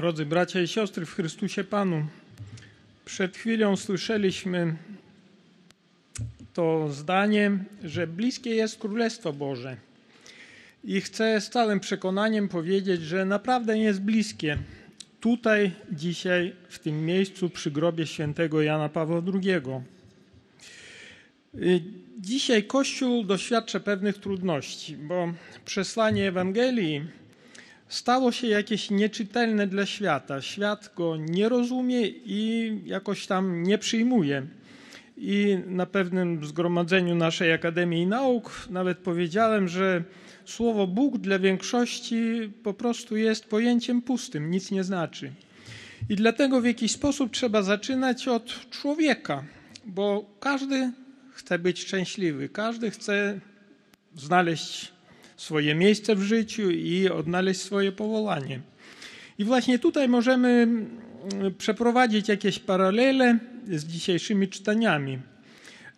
Drodzy bracia i siostry w Chrystusie Panu, przed chwilą słyszeliśmy to zdanie, że bliskie jest Królestwo Boże. I chcę z całym przekonaniem powiedzieć, że naprawdę jest bliskie. Tutaj, dzisiaj, w tym miejscu, przy grobie świętego Jana Pawła II. Y, dzisiaj Kościół doświadcza pewnych trudności, bo przesłanie Ewangelii stało się jakieś nieczytelne dla świata. Świat go nie rozumie i jakoś tam nie przyjmuje. I na pewnym zgromadzeniu naszej Akademii Nauk nawet powiedziałem, że słowo Bóg dla większości po prostu jest pojęciem pustym, nic nie znaczy. I dlatego w jakiś sposób trzeba zaczynać od człowieka, bo każdy chce być szczęśliwy, każdy chce znaleźć swoje miejsce w życiu i odnaleźć swoje powołanie. I właśnie tutaj możemy mm, przeprowadzić jakieś paralele z dzisiejszymi czytaniami,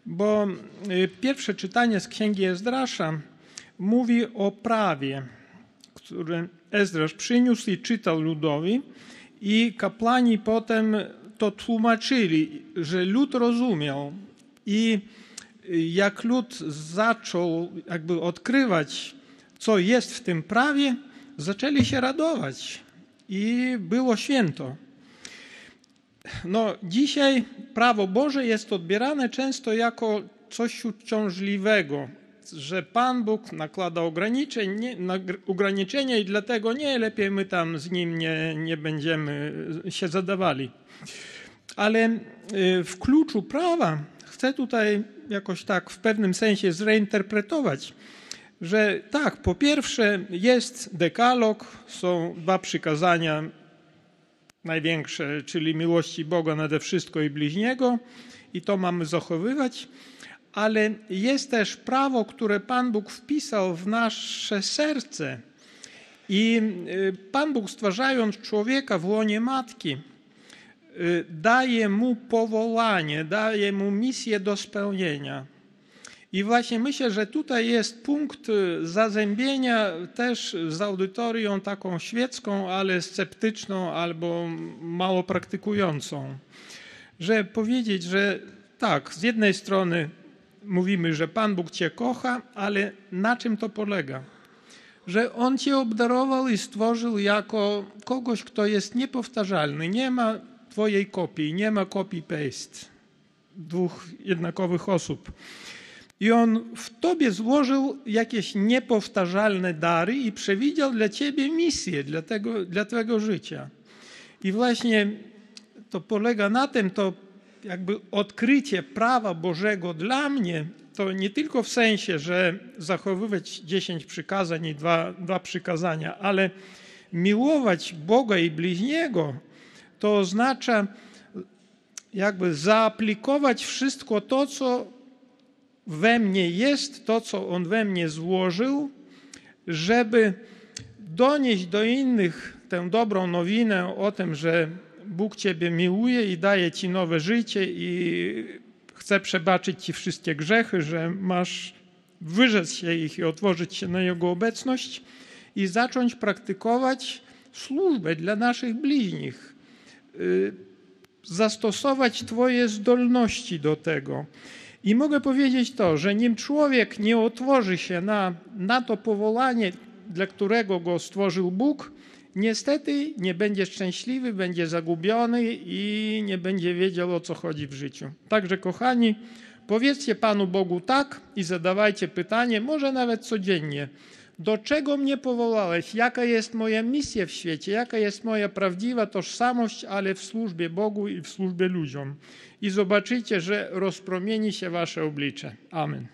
bo y, pierwsze czytanie z Księgi Ezdrasza mówi o prawie, które Ezdrasz przyniósł i czytał ludowi i kapłani potem to tłumaczyli, że lud rozumiał i jak lud zaczął jakby odkrywać co jest w tym prawie, zaczęli się radować i było święto. No, dzisiaj prawo Boże jest odbierane często jako coś uciążliwego, że Pan Bóg nakłada ograniczenia, ograniczenia i dlatego nie, lepiej my tam z Nim nie, nie będziemy się zadawali. Ale y, w kluczu prawa chcę tutaj jakoś tak w pewnym sensie zreinterpretować że tak, po pierwsze jest dekalog, są dwa przykazania największe, czyli miłości Boga nade wszystko i bliźniego i to mamy zachowywać, ale jest też prawo, które Pan Bóg wpisał w nasze serce i y, Pan Bóg stwarzając człowieka w łonie matki, y, daje mu powołanie, daje mu misję do spełnienia. I właśnie myślę, że tutaj jest punkt y, zazębienia też z audytorią taką świecką, ale sceptyczną albo mało praktykującą. Że powiedzieć, że tak, z jednej strony mówimy, że Pan Bóg Cię kocha, ale na czym to polega? Że On Cię obdarował i stworzył jako kogoś, kto jest niepowtarzalny. Nie ma Twojej kopii, nie ma copy-paste dwóch jednakowych osób. I on w tobie złożył jakieś niepowtarzalne dary i przewidział dla ciebie misję, dla, tego, dla twojego życia. I właśnie to polega na tym, to jakby odkrycie prawa Bożego dla mnie, to nie tylko w sensie, że zachowywać dziesięć przykazań i dwa, dwa przykazania, ale miłować Boga i bliźniego, to oznacza jakby zaaplikować wszystko to, co we mnie jest to, co On we mnie złożył, żeby donieść do innych tę dobrą nowinę o tym, że Bóg Ciebie miłuje i daje Ci nowe życie i chce przebaczyć Ci wszystkie grzechy, że masz wyrzec się ich i otworzyć się na Jego obecność i zacząć praktykować służbę dla naszych bliźnich. Y, zastosować Twoje zdolności do tego. I mogę powiedzieć to, że nim człowiek nie otworzy się na, na to powołanie, dla którego go stworzył Bóg, niestety nie będzie szczęśliwy, będzie zagubiony i nie będzie wiedział o co chodzi w życiu. Także, kochani, powiedzcie Panu Bogu tak i zadawajcie pytanie, może nawet codziennie. Do czego mnie powołałeś? Jaka jest moja misja w świecie? Jaka jest moja prawdziwa tożsamość, ale w służbie Bogu i w służbie ludziom? I zobaczycie, że rozpromieni się wasze oblicze. Amen.